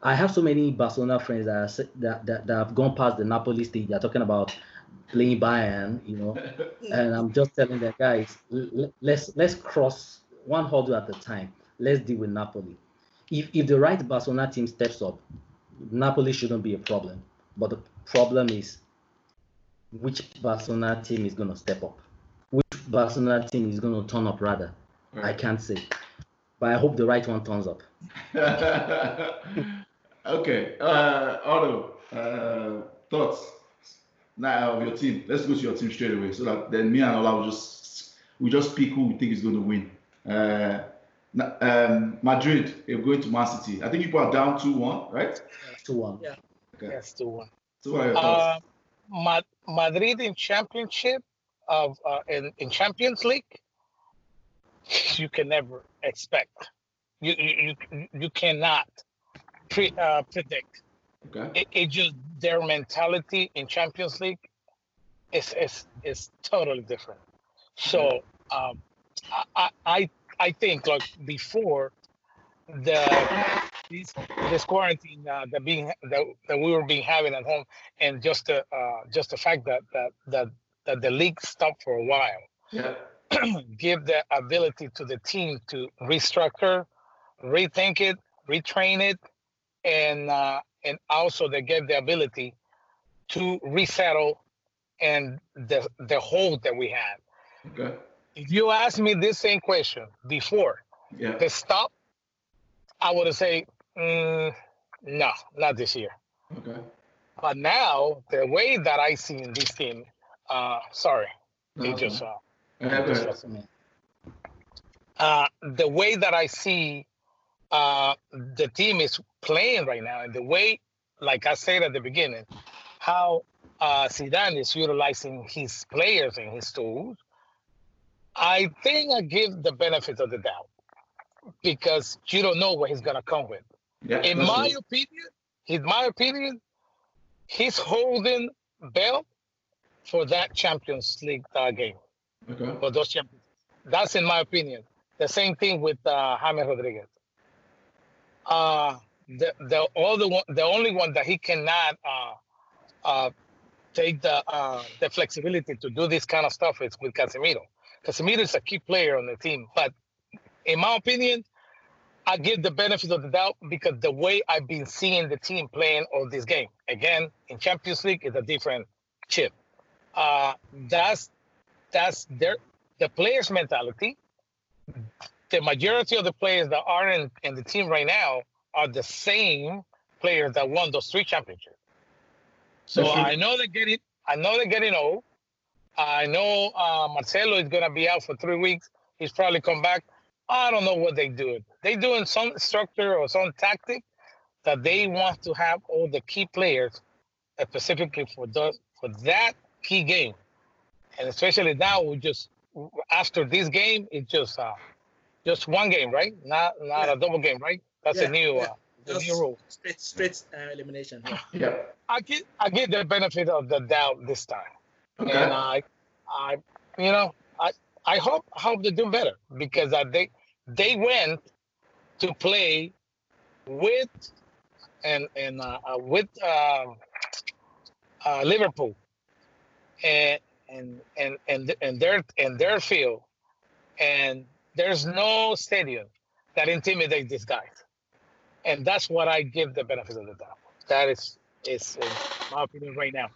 Speaker 3: I have so many Barcelona friends that, are, that, that that have gone past the Napoli stage. They're talking about playing Bayern, you know, (laughs) and I'm just telling them guys, let's let's cross one hurdle at a time. Let's deal with Napoli. If if the right Barcelona team steps up, Napoli shouldn't be a problem. But the problem is which Barcelona team is going to step up, which Barcelona team is going to turn up rather. I can't say, but I hope the right one turns up. (laughs)
Speaker 1: okay, uh, Otto, uh, thoughts now of your team. Let's go to your team straight away, so that then me and Ola will just we just pick who we think is going to win. Uh, um, Madrid, you're going to Man City. I think people are down two one, right?
Speaker 3: Two one.
Speaker 4: Yeah.
Speaker 1: Okay.
Speaker 2: Yes, two one.
Speaker 1: So what are your thoughts?
Speaker 2: Uh, Ma- Madrid in championship of uh, in, in Champions League, (laughs) you can never expect. You you you, you cannot pre, uh, predict.
Speaker 1: okay.
Speaker 2: It, it just their mentality in Champions League is is is totally different. So um, I, I I think like before the this this quarantine uh, that being that, that we were being having at home and just the uh, just the fact that that that that the league stopped for a while
Speaker 1: Yeah. (clears throat)
Speaker 2: give the ability to the team to restructure, rethink it, retrain it, and uh, and also they give the ability to resettle and the the hold that we had.
Speaker 1: Okay.
Speaker 2: If you asked me this same question before
Speaker 1: Yeah.
Speaker 2: the stop, I would have say mm, no, not this year.
Speaker 1: Okay.
Speaker 2: But now the way that I see in this team, uh, sorry,
Speaker 1: Okay.
Speaker 2: just uh, just
Speaker 1: ahead.
Speaker 2: was me. Uh, the way that I see uh, the team is playing right now, and the way, like I said at the beginning, how uh, Zidane is utilizing his players and his tools, I think I give the benefit of the doubt because you don't know what he's gonna come with.
Speaker 1: Yeah.
Speaker 2: In my
Speaker 1: good.
Speaker 2: opinion, in my opinion, he's holding belt for that Champions League uh, game
Speaker 1: Okay.
Speaker 2: for those champions. That's in my opinion. The same thing with uh, James Rodriguez. Uh, the the other one, the only one that he cannot uh, uh, take the uh, the flexibility to do this kind of stuff is with Casemiro. Casemiro is a key player on the team, but in my opinion, I give the benefit of the doubt because the way I've been seeing the team playing all this game again in Champions League is a different chip. Uh, that's that's their the players' mentality. The majority of the players that are in, in the team right now are the same players that won those three championships. So I know they're getting I know they're getting old. I know uh, Marcelo is gonna be out for three weeks. He's probably come back. I don't know what they doing. They doing some structure or some tactic that they want to have all the key players uh, specifically for those for that key game, and especially now we just after this game it's just uh, just one game, right? Not not
Speaker 4: Yeah.
Speaker 2: a double game, right? That's
Speaker 4: Yeah,
Speaker 2: a new
Speaker 4: yeah.
Speaker 2: uh, the new rule.
Speaker 4: straight, straight uh, elimination. Yeah.
Speaker 1: Yeah.
Speaker 2: I get I get the benefit of the doubt this time,
Speaker 1: Okay.
Speaker 2: and I I you know I I hope hope they do better because uh, they they went to play with and and uh, uh, with uh, uh, Liverpool and and and and and their and their field and there's no stadium that intimidates these guys and that's what I give the benefit of the doubt. That is is my opinion right now.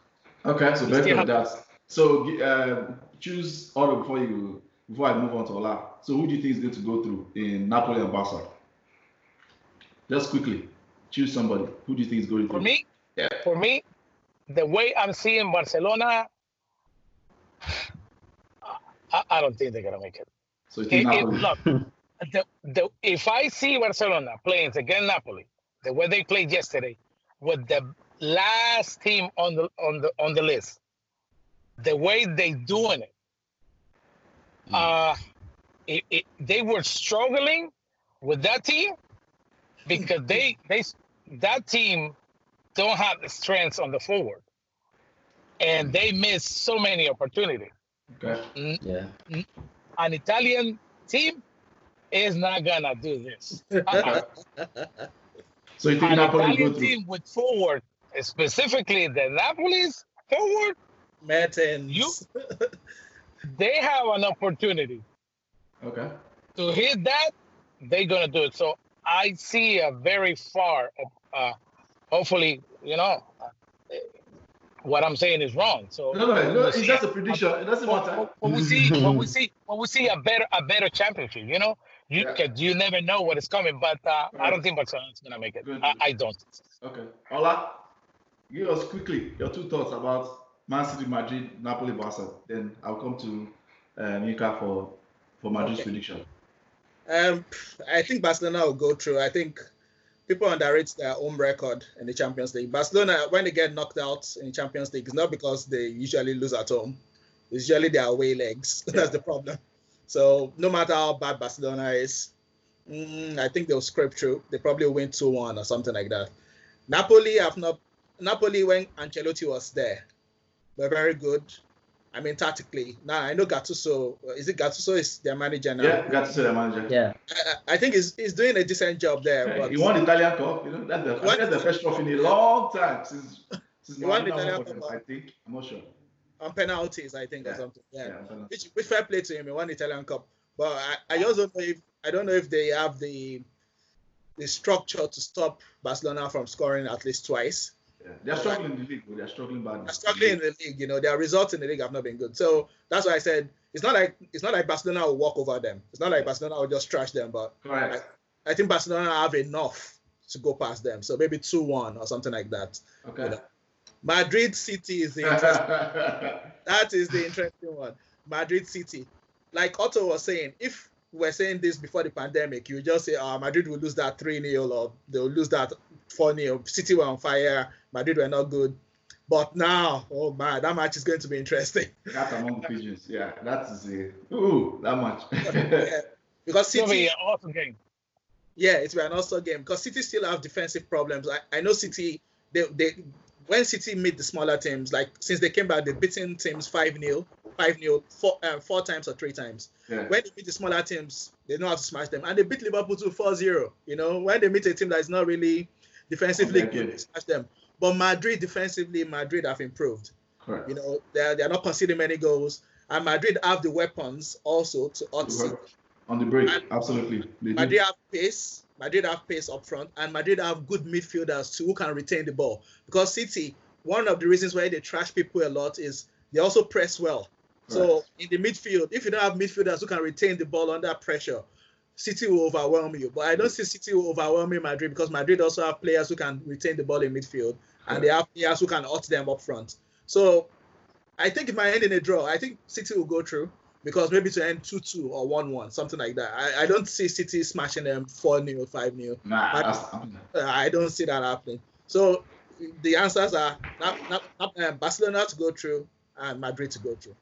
Speaker 1: Okay, so
Speaker 2: You
Speaker 1: very
Speaker 2: still
Speaker 1: good.
Speaker 2: Have-
Speaker 1: That's so. Uh, choose order before you before I move on to Ola. So who do you think is going to go through in Napoli and Barca? Just quickly, choose somebody. Who do you think is going
Speaker 2: to?
Speaker 1: For
Speaker 2: me,
Speaker 1: Yeah.
Speaker 2: for me, the way I'm seeing Barcelona, I, I don't think they're gonna make it.
Speaker 1: So you think
Speaker 2: It- it-
Speaker 1: Napoli?
Speaker 2: look, (laughs) the, the, if I see Barcelona playing against Napoli, the way they played yesterday, with the last team on the on the on the list, the way they doing it, uh, it, it, they were struggling with that team because they (laughs) they that team don't have the strengths on the forward, and they missed so many opportunities
Speaker 1: Okay.
Speaker 3: Yeah.
Speaker 2: an Italian team is not gonna do this. Uh-uh. (laughs)
Speaker 1: So you think
Speaker 2: An
Speaker 1: Napoli
Speaker 2: Italian team with forward, specifically the Napoli's forward,
Speaker 4: Mertens.
Speaker 2: You- (laughs) they have an opportunity
Speaker 1: Okay.
Speaker 2: to hit that. They're gonna do it. So I see a very far. Uh, hopefully, you know, uh, what I'm saying is wrong. So
Speaker 1: No, no, no. It's just a prediction. It doesn't matter.
Speaker 2: when we see (laughs) when we see when we see a better a better championship, you know, you
Speaker 1: Yeah.
Speaker 2: can you never know what is coming. But uh, I don't think Barcelona's gonna make it.
Speaker 1: Good.
Speaker 2: I, I don't.
Speaker 1: Okay. Ola, give us quickly your two thoughts about Man City, Madrid, Napoli, Barca. Then I'll come to uh, Mika for for Madrid's
Speaker 4: Okay.
Speaker 1: prediction.
Speaker 4: Um, I think Barcelona will go through. I think people underrate their home record in the Champions League. Barcelona, when they get knocked out in the Champions League, it's not because they usually lose at home. It's usually their away legs. (laughs) That's the problem. So no matter how bad Barcelona is, mm, I think they'll scrape through. They probably win 2-1 or something like that. Napoli have not Napoli when Ancelotti was there, were very good. I mean tactically. Now I know Gattuso. Uh, is it Gattuso is their manager now?
Speaker 1: Yeah, Gattuso the manager.
Speaker 3: Yeah.
Speaker 4: I, I think he's, he's doing a decent job there.
Speaker 1: Hey,
Speaker 4: But
Speaker 1: he won the Italian Cup. You know, that's the, I that's the first trophy in a long time since since
Speaker 4: He won the Italian
Speaker 1: won for them,
Speaker 4: Cup.
Speaker 1: I think. I'm not sure.
Speaker 4: on penalties, I think, or something. Yeah.
Speaker 1: Yeah,
Speaker 4: Which, which fair play to him. He won the Italian Cup. But I, I just don't know if I don't know if they have the the structure to stop Barcelona from scoring at least twice.
Speaker 1: Yeah. They're struggling in the league, but they're struggling badly.
Speaker 4: They're struggling in the league, you know, their results in the league have not been good. So that's why I said it's not like it's not like Barcelona will walk over them. It's not like Barcelona will just trash them, but
Speaker 1: Correct.
Speaker 4: I think Barcelona have enough to go past them. So maybe 2-1 or something like that.
Speaker 1: Okay.
Speaker 4: Madrid City is the interesting (laughs) That is the interesting one. Madrid City. Like Otto was saying, if we were saying this before the pandemic, you just say, oh, Madrid will lose that 3 0 or they'll lose that 4 0. City were on fire. Madrid were not good. But now, oh man, that match is going to be interesting. (laughs)
Speaker 1: That's among the pigeons. Yeah, that is a ooh that much. (laughs)
Speaker 4: Yeah. Because
Speaker 2: It's gonna be
Speaker 4: City,
Speaker 2: an awesome game.
Speaker 4: yeah, it's an awesome game. Because City still have defensive problems. I, I know City, they, they when City meet the smaller teams, like since they came back, they've beaten teams 5 0, 5 0, four, uh, four times or three times.
Speaker 1: yeah.
Speaker 4: when they meet the smaller teams, they know how to smash them. And they beat Liverpool to 4 0. You know, when they meet a team that is not really defensively oh,
Speaker 1: Okay,
Speaker 4: good, smash them. But Madrid, defensively, Madrid have improved.
Speaker 1: Correct.
Speaker 4: You know, they're, they're not conceding many goals. And Madrid have the weapons also to hurt
Speaker 1: On the break,
Speaker 4: And-
Speaker 1: absolutely. They do.
Speaker 4: Madrid have pace. Madrid have pace up front, and Madrid have good midfielders too who can retain the ball. Because City, one of the reasons why they trash people a lot is they also press well. So in the midfield, if you don't have midfielders who can retain the ball under pressure, City will overwhelm you. But I don't see City will overwhelm Madrid, because Madrid also have players who can retain the ball in midfield, and they have players who can hurt them up front. So I think it might end in a draw. I think City will go through because maybe to end 2 2 or 1 1, something like that. I, I don't see City smashing them 4 0, 5 0.
Speaker 1: Nah,
Speaker 4: But-
Speaker 1: that's,
Speaker 4: Uh, I don't see that happening. So the answers are not, not, not, uh, Barcelona to go through and Madrid to go through.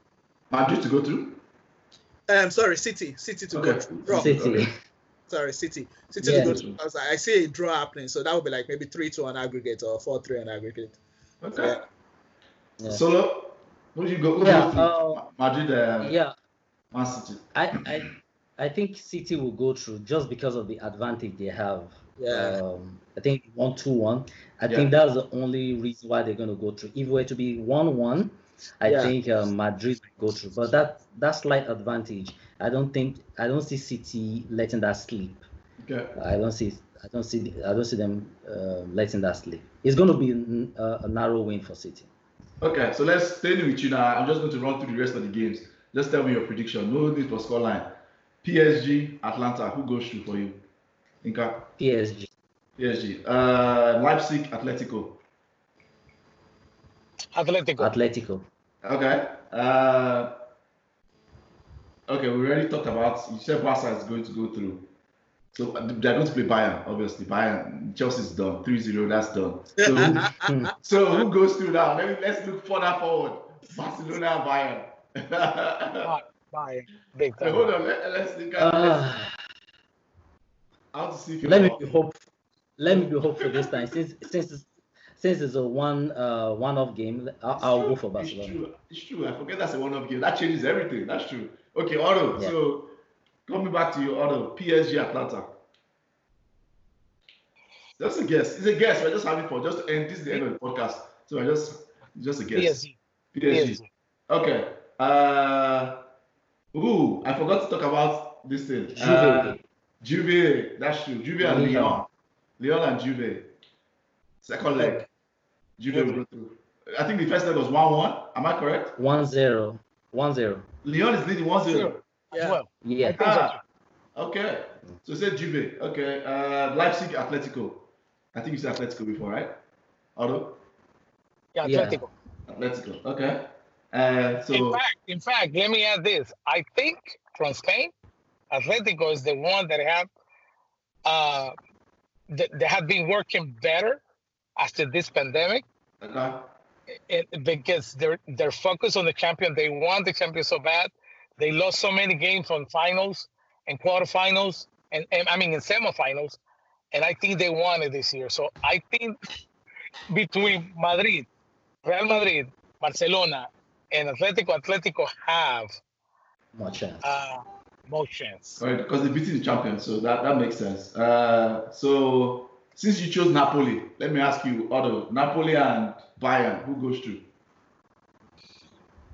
Speaker 1: Madrid to go through.
Speaker 4: I'm um, sorry, City, City to go
Speaker 1: Okay.
Speaker 4: through. Draw.
Speaker 3: City.
Speaker 4: Sorry, City, City
Speaker 3: Yeah.
Speaker 4: to go through. Because I see a draw happening, so that would be like maybe three to an aggregate or four three on aggregate.
Speaker 1: Okay.
Speaker 4: Yeah.
Speaker 3: Yeah.
Speaker 1: Solo, who do you go? Who
Speaker 3: Yeah,
Speaker 1: goes through?
Speaker 3: uh,
Speaker 1: Madrid. Uh,
Speaker 3: Yeah.
Speaker 1: Man City.
Speaker 3: I, I I think City will go through just because of the advantage they have.
Speaker 4: Yeah.
Speaker 3: Um, I think one two one. I
Speaker 1: Yeah.
Speaker 3: think that's the only reason why they're going to go through. If it were to be one one, I
Speaker 4: Yeah.
Speaker 3: think um, Madrid will go through. But that that slight advantage, I don't think I don't see City letting that slip.
Speaker 1: Okay.
Speaker 3: I don't see I don't see I don't see them uh, letting that slip. It's going to be a narrow win for City.
Speaker 1: Okay, so let's stay with you now. I'm just going to run through the rest of the games. Just tell me your prediction. No need for scoreline. PSG, Atalanta, who goes through for you? Yinka,
Speaker 3: PSG.
Speaker 1: PSG. Uh, Leipzig, Atletico.
Speaker 2: Atletico.
Speaker 3: Atletico.
Speaker 1: Okay. Uh, okay, we already talked about. You said Barca is going to go through. So uh, they're going to play Bayern, obviously. Bayern, Chelsea's done. 3-0, that's done. So who, (laughs) so who goes through now? Let me, let's look further forward. Barcelona, and Bayern.
Speaker 2: Bye. Bye. Big
Speaker 1: Wait,
Speaker 2: time.
Speaker 1: hold on. Let, let's think. let's,
Speaker 3: Uh,
Speaker 1: I want see if you
Speaker 3: let me be hope. Let me be hopeful this time. Since since it's, since it's a one uh one off game, I'll, I'll go for
Speaker 1: It's
Speaker 3: Barcelona.
Speaker 1: true. It's true. I forget that's a one-off game. That changes everything. That's true. Okay, Otto.
Speaker 3: Yeah.
Speaker 1: So coming back to you, Otto. PSG Atalanta. Just a guess. It's a guess. We're just having fun. Just to end this is the end of the podcast. So I just just a guess.
Speaker 2: PSG.
Speaker 1: PSG.
Speaker 2: PSG.
Speaker 1: Okay. Uh ooh, I forgot to talk about this thing. Uh,
Speaker 3: Juve.
Speaker 1: Juve. That's true. Juve and
Speaker 3: Leon.
Speaker 1: Lyon. Lyon and Juve. Second leg. Juve will go through. I think the first leg was 1-1. Am I correct?
Speaker 3: 1-0. 1-0.
Speaker 1: Lyon is leading 1-0.
Speaker 4: Yeah.
Speaker 2: well.
Speaker 3: Yeah.
Speaker 2: I so
Speaker 1: Ah, okay. So say Juve. Okay. Uh, Leipzig, Atletico. I think you said Atletico before, right? Otto?
Speaker 2: Yeah,
Speaker 3: Yeah.
Speaker 2: Atletico.
Speaker 1: Atletico. Okay. Uh,
Speaker 2: In fact, in fact, let me add this. I think from Spain, Atletico is the one that have uh that, that have been working better after this pandemic.
Speaker 1: Okay.
Speaker 2: It, because they're they're focused on the champion. They want the champion so bad. They lost so many games on finals and quarterfinals, and, and I mean in semifinals. And I think they won it this year. So I think between Madrid, Real Madrid, Barcelona, and Atletico, Atletico have
Speaker 3: More chance.
Speaker 2: uh, more chance.
Speaker 1: Right, because they beat the champion, so that, that makes sense. Uh, so since you chose Napoli, let me ask you, Otto, Napoli and Bayern, who goes to?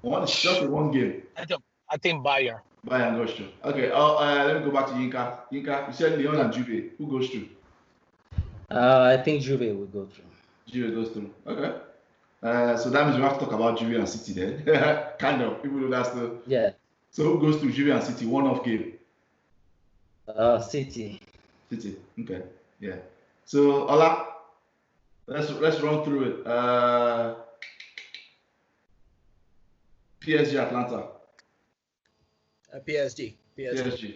Speaker 1: One, just one game.
Speaker 2: I think I think Bayern.
Speaker 1: Bayern goes through. Okay, uh, uh, let me go back to Yinka. Yinka, you said Lyon and Juve. Who goes to?
Speaker 3: Uh, I think Juve will go through.
Speaker 1: Juve goes through. Okay. Uh, so that means we have to talk about Juve and City then. (laughs) kind of, even though that's the.
Speaker 3: Yeah.
Speaker 1: So who goes to Juve and City? One off game.
Speaker 3: Uh, City.
Speaker 1: City. Okay. Yeah. So Ola, let's let's run through it. Uh, PSG Atalanta.
Speaker 4: Uh, PSG. PSG.
Speaker 1: PSG.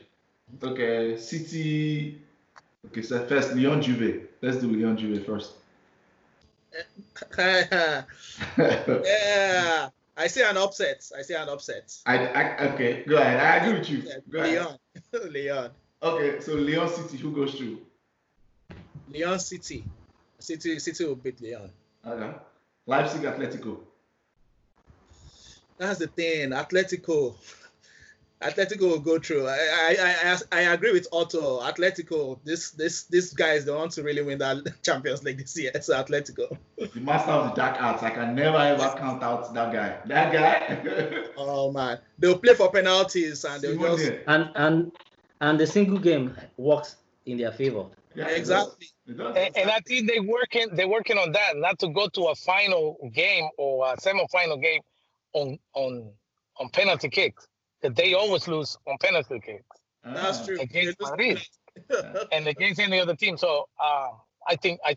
Speaker 1: Okay. City. Okay. So first Lyon Juve. Let's do Lyon Juve first. (laughs)
Speaker 4: yeah. I see an upset. I see an upset.
Speaker 1: I, I okay. Go ahead. I agree with you. Go ahead.
Speaker 4: Lyon. Lyon. (laughs)
Speaker 1: Okay. So Lyon City. Who goes through?
Speaker 4: Lyon City. City City will beat Lyon.
Speaker 1: Okay. Leipzig Atletico.
Speaker 4: That's the thing. Atletico. Atletico will go through. I I, I, I agree with Otto. Atletico. This this this guy is the one to really win that (laughs) Champions League this year. So Atletico.
Speaker 1: The master of the dark arts. I can never ever count out that guy. That guy. (laughs)
Speaker 4: Oh man, they'll play for penalties and they'll just
Speaker 3: And and and the single game works in their favor.
Speaker 1: Yeah, it
Speaker 4: exactly.
Speaker 1: does. It does.
Speaker 2: And, and I think they working they're working on that, not to go to a final game or a semi-final game on on on penalty kicks. That they always lose on penalty kicks
Speaker 4: That's
Speaker 1: Ah.
Speaker 4: true.
Speaker 2: Against
Speaker 4: They
Speaker 2: Madrid. and against any other team. So uh, I think I,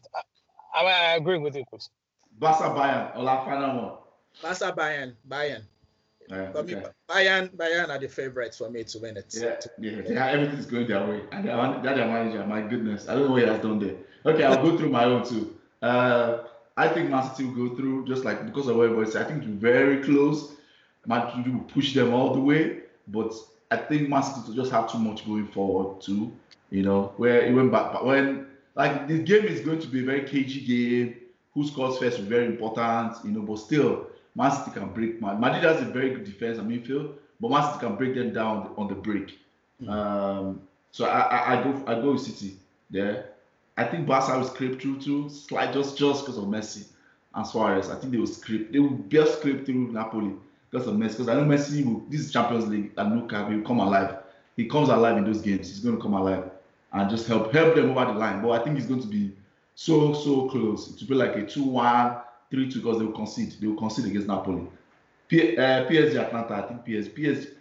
Speaker 2: I I agree with you, Chris.
Speaker 1: Barca Bayern. Ola final one.
Speaker 4: Barca Bayern. Bayern.
Speaker 1: Yeah,
Speaker 4: For me,
Speaker 1: okay.
Speaker 4: Bayern, Bayern are the favorites for me to win it.
Speaker 1: Yeah, yeah, yeah, everything's going their way. And that their manager, my goodness, I don't know what he has done there. Okay, I'll go through my own too. Uh, I think Man City will go through just like because of what everybody said. I think it's very close. Man City will push them all the way, but I think Man City will just have too much going forward too. You know, where it went back, but when like the game is going to be a very cagey game. Who scores first is very important, you know. But still, Man City can break. Man, Madrid has a very good defense and midfield, but Man City can break them down on the break. Mm. Um, so I, I, I, go I go with City there. I think Barca will scrape through too, slight just just because of Messi and Suarez. I think they will scrape. They will best scrape through Napoli because of Messi. Because I know Messi will. This is Champions League and Luka will come alive. He comes alive in those games. He's going to come alive and just help help them over the line. But I think he's going to be so so close. It will be like a two-one, three-two because they will concede. They will concede against Napoli. P, uh, PSG Atalanta. I think PSG. PSG.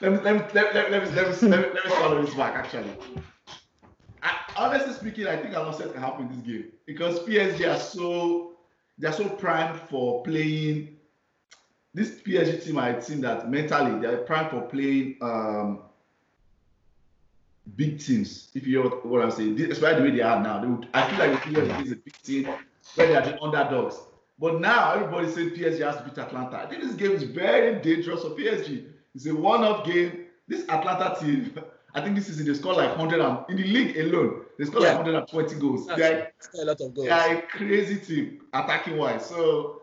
Speaker 1: Let me let me let, let, me, let, me, let, me, let me swallow this back actually. I, honestly speaking, I think an upset can happen in this game because PSG are so they're so primed for playing. This PSG team, I think that mentally they're primed for playing um, big teams. If you know what, what I'm saying, especially the way they are now, they would, I feel like the PSG is a big team where they are the underdogs. But now everybody says PSG has to beat Atalanta. I think this game is very dangerous for PSG. It's a one-off game. This Atalanta team, (laughs) I think this season they scored like 100 and in the league alone, they scored yeah. like 120 goals. That's
Speaker 4: they're a lot of goals.
Speaker 1: They're a crazy team attacking wise. So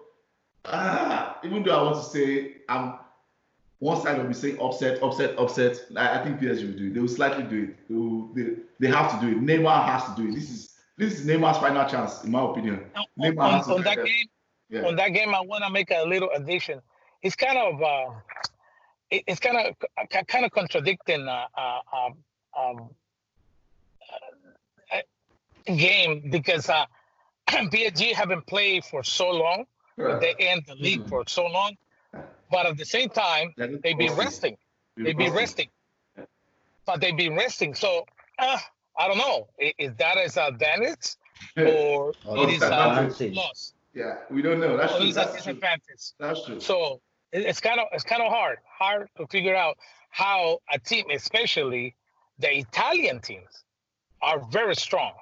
Speaker 1: uh, even though I want to say I'm one side will be saying upset, upset, upset. I, I think PSG will do it. They will slightly do it. They, will, they, they have to do it. Neymar has to do it. This is this is Neymar's final chance, in my opinion.
Speaker 2: On, on, on that game, yeah. on that game, I want to make a little addition. It's kind of uh, it, it's kind of kind of contradicting uh, uh, um, um uh, game because uh, (clears throat) PSG haven't played for so long. They end the league mm-hmm. for so long but at the same time, they be resting. They be resting. But they be resting. So uh, I don't know. Is that an advantage or oh, it is a loss?
Speaker 1: Yeah, we don't know. That's
Speaker 2: or
Speaker 1: true.
Speaker 2: That's disadvantage.
Speaker 1: That's true.
Speaker 2: So it's kind of it's kind of hard, hard to figure out how a team, especially the Italian teams, are very strong,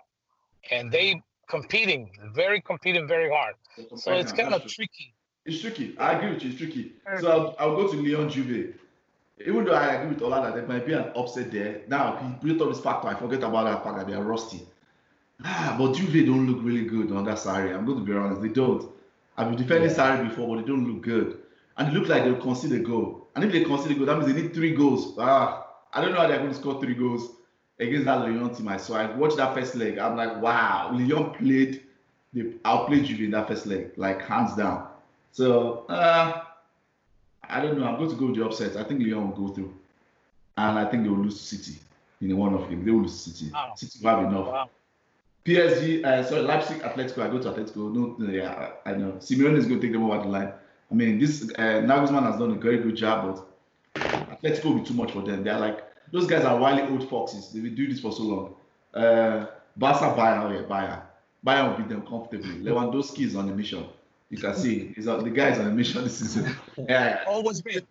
Speaker 2: and they competing, very competing very hard. So it's kind of tricky
Speaker 1: it's tricky. I agree with you. It's tricky. So I'll, I'll go to Lyon Juve. Even though I agree with Ola that there might be an upset there. Now he built up this factor. I forget about that fact that they are rusty. Ah, but Juve don't look really good on that Sarri. I'm going to be honest. They don't. I've been defending yeah. Sarri before, but they don't look good. And it looks like they'll concede a goal. And if they concede a goal, that means they need three goals. Ah, I don't know how they're going to score three goals against that Lyon team. I saw. I watched that first leg. I'm like, wow, Lyon played. They outplayed Juve in that first leg, like hands down. So uh, I don't know. I'm going to go with the upset. I think Lyon will go through, and I think they will lose to City in one of them. They will lose to City. Wow. City will have enough. Wow. PSG, uh, sorry, Leipzig, Atletico. I go to Atletico. No, no yeah, I, I, know. Simeone is going to take them over the line. I mean, this uh, Nagelsmann has done a very good job, but Atletico will be too much for them. They're like those guys are wily old foxes. They've been doing this for so long. Uh, Barca, Bayern, yeah, Bayern. Bayern will beat them comfortably. Lewandowski is on a mission. You can see he's on, the guy's on a mission (laughs) this season.
Speaker 2: Yeah. Always been.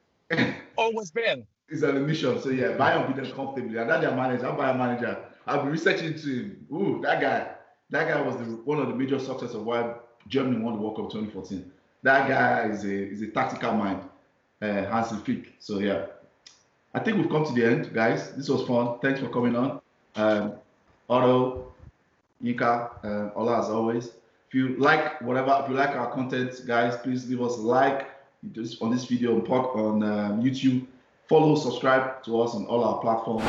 Speaker 2: Always been.
Speaker 1: He's on a mission. So yeah, Bayern will be there comfortably. And that their manager, I'm Bayern manager, I've been researching to him. Ooh, that guy. That guy was the, one of the major success of why Germany won the World Cup 2014. That guy is a is a tactical mind, uh, Hansi Flick. So yeah, I think we've come to the end, guys. This was fun. Thanks for coming on. Um, Otto, Yinka, uh, Ola as always. If you like whatever, if you like our content, guys, please leave us a like on this video on, on um, YouTube. Follow, subscribe to us on all our platforms.